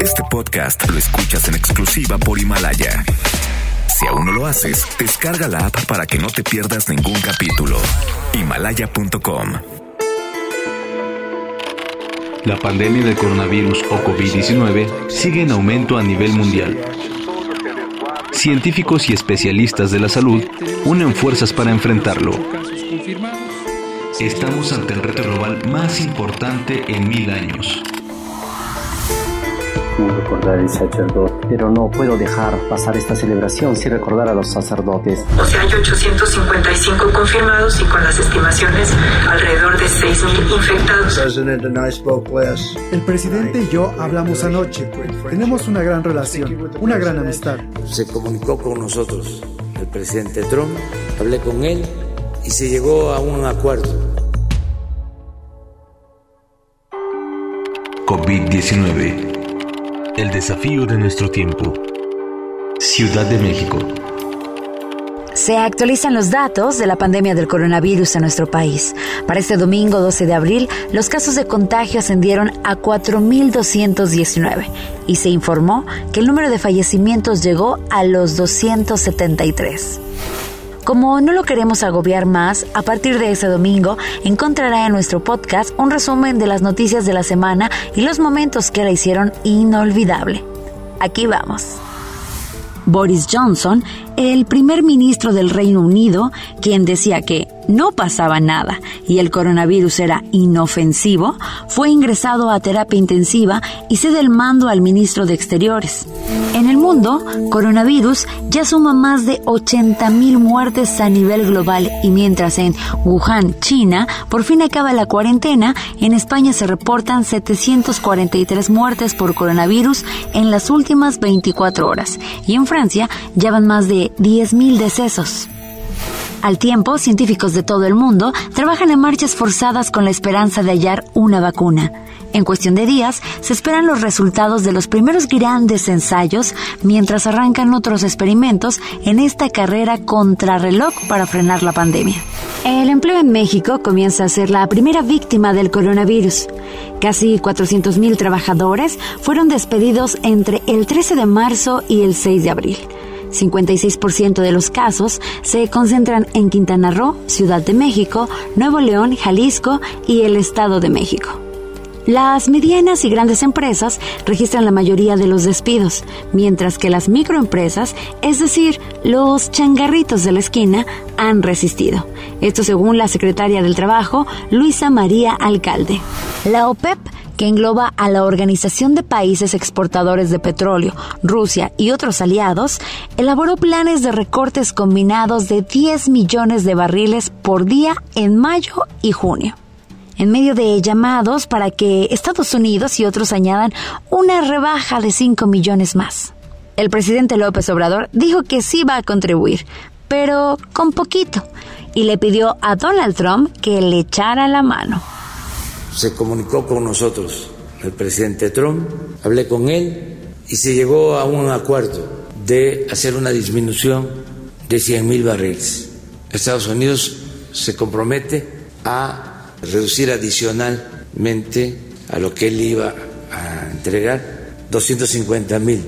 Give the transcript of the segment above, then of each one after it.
Este podcast lo escuchas en exclusiva por Himalaya. Si aún no lo haces, descarga la app para que no te pierdas ningún capítulo. Himalaya.com. La pandemia del coronavirus o COVID-19 sigue en aumento a nivel mundial. Científicos y especialistas de la salud unen fuerzas para enfrentarlo. Estamos ante el reto global más importante en mil años recordar el sacerdote, pero no puedo dejar pasar esta celebración sin recordar a los sacerdotes. O sea, hay 855 confirmados y con las estimaciones alrededor de 6.000 infectados. El presidente y yo hablamos anoche. Tenemos una gran relación, una gran amistad. Se comunicó con nosotros el presidente Trump, hablé con él y se llegó a un acuerdo. COVID-19 el desafío de nuestro tiempo. Ciudad de México. Se actualizan los datos de la pandemia del coronavirus en nuestro país. Para este domingo 12 de abril, los casos de contagio ascendieron a 4.219 y se informó que el número de fallecimientos llegó a los 273. Como no lo queremos agobiar más, a partir de ese domingo encontrará en nuestro podcast un resumen de las noticias de la semana y los momentos que la hicieron inolvidable. Aquí vamos. Boris Johnson, el primer ministro del Reino Unido, quien decía que no pasaba nada y el coronavirus era inofensivo, fue ingresado a terapia intensiva y cede el mando al ministro de Exteriores. Mundo, coronavirus ya suma más de 80.000 muertes a nivel global y mientras en Wuhan, China, por fin acaba la cuarentena, en España se reportan 743 muertes por coronavirus en las últimas 24 horas y en Francia ya van más de 10.000 decesos. Al tiempo, científicos de todo el mundo trabajan en marchas forzadas con la esperanza de hallar una vacuna. En cuestión de días, se esperan los resultados de los primeros grandes ensayos mientras arrancan otros experimentos en esta carrera contrarreloj para frenar la pandemia. El empleo en México comienza a ser la primera víctima del coronavirus. Casi 400.000 trabajadores fueron despedidos entre el 13 de marzo y el 6 de abril. 56% de los casos se concentran en Quintana Roo, Ciudad de México, Nuevo León, Jalisco y el Estado de México. Las medianas y grandes empresas registran la mayoría de los despidos, mientras que las microempresas, es decir, los changarritos de la esquina, han resistido. Esto según la secretaria del Trabajo, Luisa María Alcalde. La OPEP que engloba a la Organización de Países Exportadores de Petróleo, Rusia y otros aliados, elaboró planes de recortes combinados de 10 millones de barriles por día en mayo y junio en medio de llamados para que Estados Unidos y otros añadan una rebaja de 5 millones más. El presidente López Obrador dijo que sí va a contribuir, pero con poquito, y le pidió a Donald Trump que le echara la mano se comunicó con nosotros el presidente Trump, hablé con él y se llegó a un acuerdo de hacer una disminución de 100 mil barriles. Estados Unidos se compromete a reducir adicionalmente a lo que él iba a entregar 250 mil,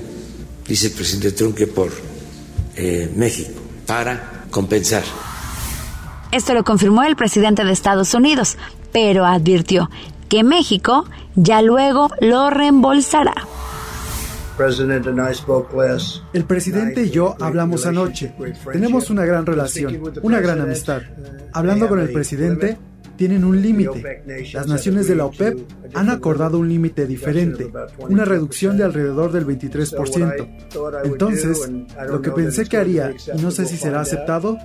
dice el presidente Trump que por eh, México, para compensar. Esto lo confirmó el presidente de Estados Unidos, pero advirtió que México ya luego lo reembolsará. El presidente y yo hablamos anoche. Tenemos una gran relación, una gran amistad. Hablando con el presidente, tienen un límite. Las naciones de la OPEP han acordado un límite diferente, una reducción de alrededor del 23%. Entonces, lo que pensé que haría, y no sé si será aceptado,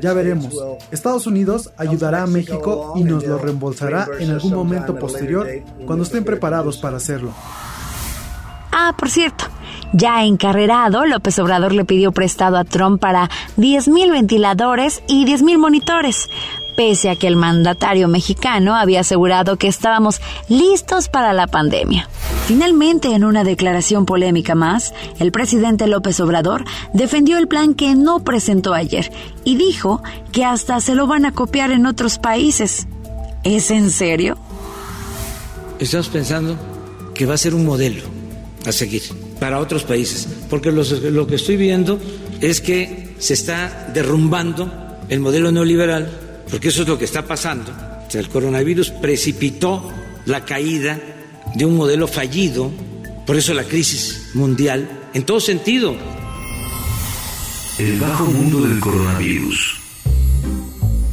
ya veremos. Estados Unidos ayudará a México y nos lo reembolsará en algún momento posterior cuando estén preparados para hacerlo. Ah, por cierto, ya encarrerado, López Obrador le pidió prestado a Trump para 10.000 ventiladores y 10.000 monitores, pese a que el mandatario mexicano había asegurado que estábamos listos para la pandemia. Finalmente, en una declaración polémica más, el presidente López Obrador defendió el plan que no presentó ayer y dijo que hasta se lo van a copiar en otros países. ¿Es en serio? Estamos pensando que va a ser un modelo a seguir para otros países, porque lo que estoy viendo es que se está derrumbando el modelo neoliberal, porque eso es lo que está pasando. el coronavirus precipitó la caída de un modelo fallido, por eso la crisis mundial, en todo sentido. El bajo mundo del coronavirus.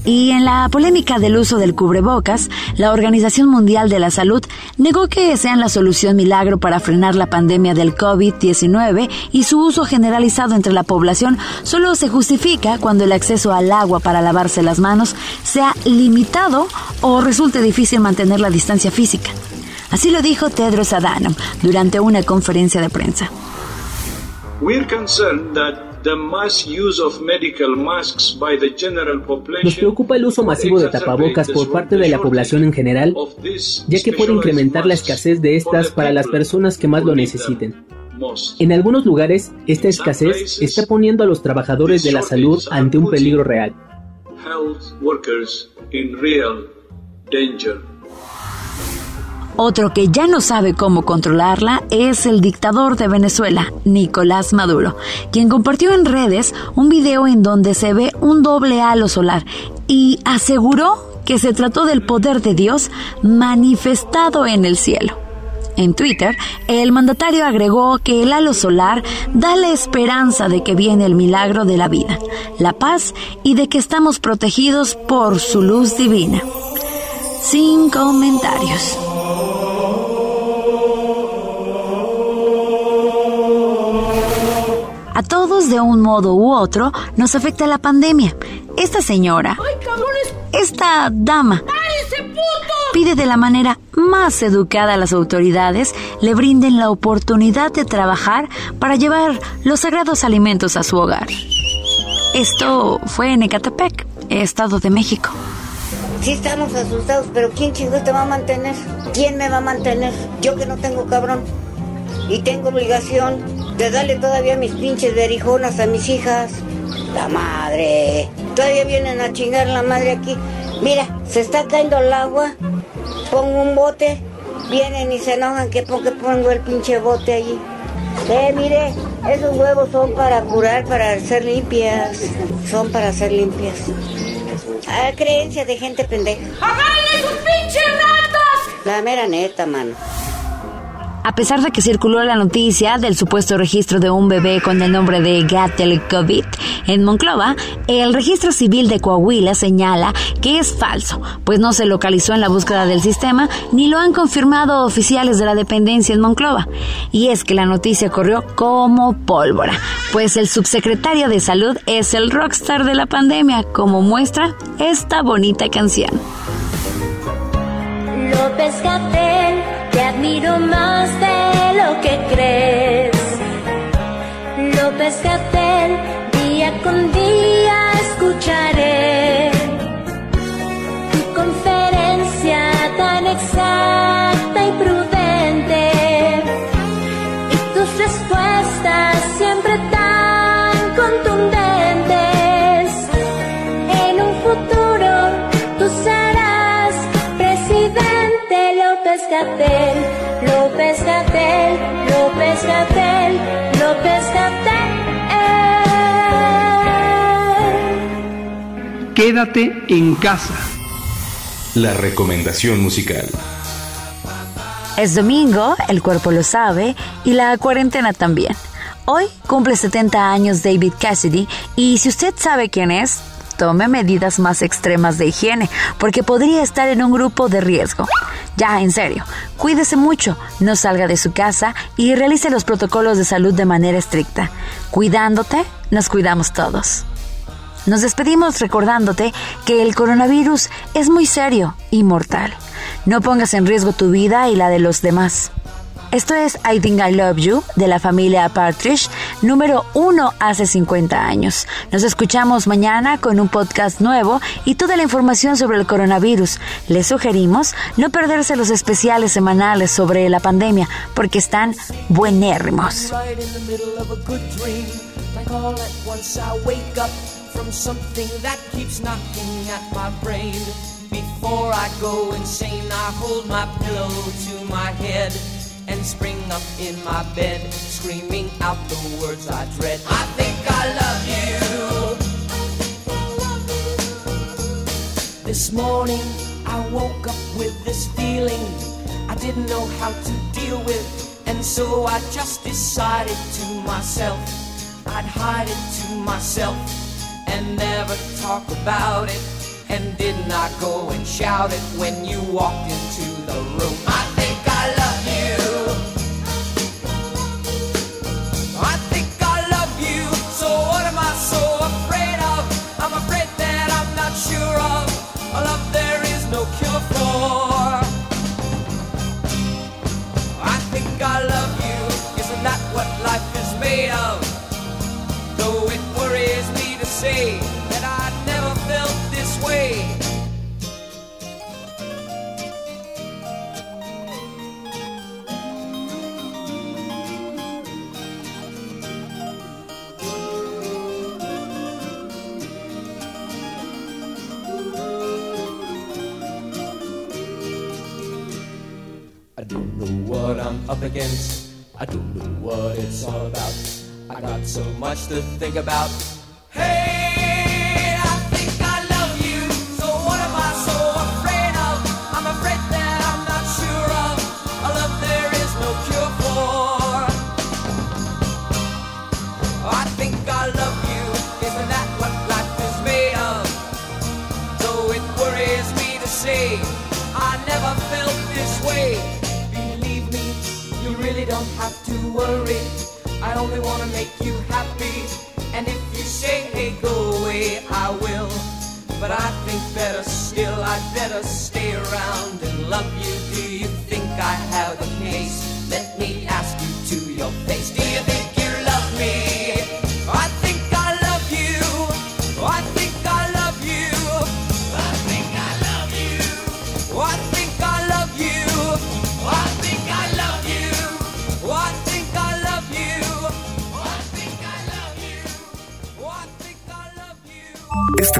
Y en la polémica del uso del cubrebocas, la Organización Mundial de la Salud negó que sean la solución milagro para frenar la pandemia del COVID-19 y su uso generalizado entre la población solo se justifica cuando el acceso al agua para lavarse las manos sea limitado o resulte difícil mantener la distancia física. Así lo dijo Tedros Adhanom durante una conferencia de prensa. Nos preocupa el uso masivo de tapabocas por parte de la población en general, ya que puede incrementar la escasez de estas para las personas que más lo necesiten. En algunos lugares, esta escasez está poniendo a los trabajadores de la salud ante un peligro real. Otro que ya no sabe cómo controlarla es el dictador de Venezuela, Nicolás Maduro, quien compartió en redes un video en donde se ve un doble halo solar y aseguró que se trató del poder de Dios manifestado en el cielo. En Twitter, el mandatario agregó que el halo solar da la esperanza de que viene el milagro de la vida, la paz y de que estamos protegidos por su luz divina. Sin comentarios. A todos de un modo u otro nos afecta la pandemia. Esta señora, esta dama, pide de la manera más educada a las autoridades le brinden la oportunidad de trabajar para llevar los sagrados alimentos a su hogar. Esto fue en Ecatepec, Estado de México. Sí estamos asustados, pero ¿quién chingos te va a mantener? ¿Quién me va a mantener? Yo que no tengo cabrón. Y tengo obligación de darle todavía mis pinches berijonas a mis hijas. La madre. Todavía vienen a chingar la madre aquí. Mira, se está cayendo el agua. Pongo un bote. Vienen y se enojan que porque pongo el pinche bote allí. Eh, mire, esos huevos son para curar, para ser limpias. Son para ser limpias. A creencia de gente pendeja. ¡Háganle sus pinches ratas! La mera neta, mano. A pesar de que circuló la noticia del supuesto registro de un bebé con el nombre de Gatel COVID en Monclova, el registro civil de Coahuila señala que es falso, pues no se localizó en la búsqueda del sistema ni lo han confirmado oficiales de la dependencia en Monclova. Y es que la noticia corrió como pólvora, pues el subsecretario de Salud es el rockstar de la pandemia, como muestra esta bonita canción. López Gatel te admiro más Quédate en casa. La recomendación musical. Es domingo, el cuerpo lo sabe y la cuarentena también. Hoy cumple 70 años David Cassidy y si usted sabe quién es, tome medidas más extremas de higiene porque podría estar en un grupo de riesgo. Ya, en serio, cuídese mucho, no salga de su casa y realice los protocolos de salud de manera estricta. Cuidándote, nos cuidamos todos. Nos despedimos recordándote que el coronavirus es muy serio y mortal. No pongas en riesgo tu vida y la de los demás. Esto es I Think I Love You de la familia Partridge, número uno hace 50 años. Nos escuchamos mañana con un podcast nuevo y toda la información sobre el coronavirus. Les sugerimos no perderse los especiales semanales sobre la pandemia porque están buenérrimos. And spring up in my bed, screaming out the words I dread. I think I love you. This morning I woke up with this feeling I didn't know how to deal with, and so I just decided to myself I'd hide it to myself and never talk about it. And did not go and shout it when you walked into the room. I up against. I don't know what it's all about. I got so much to think about. I only wanna make you happy. And if you say, hey, go away, I will. But I think better still, I'd better stay around and love you. Do you think I have the case?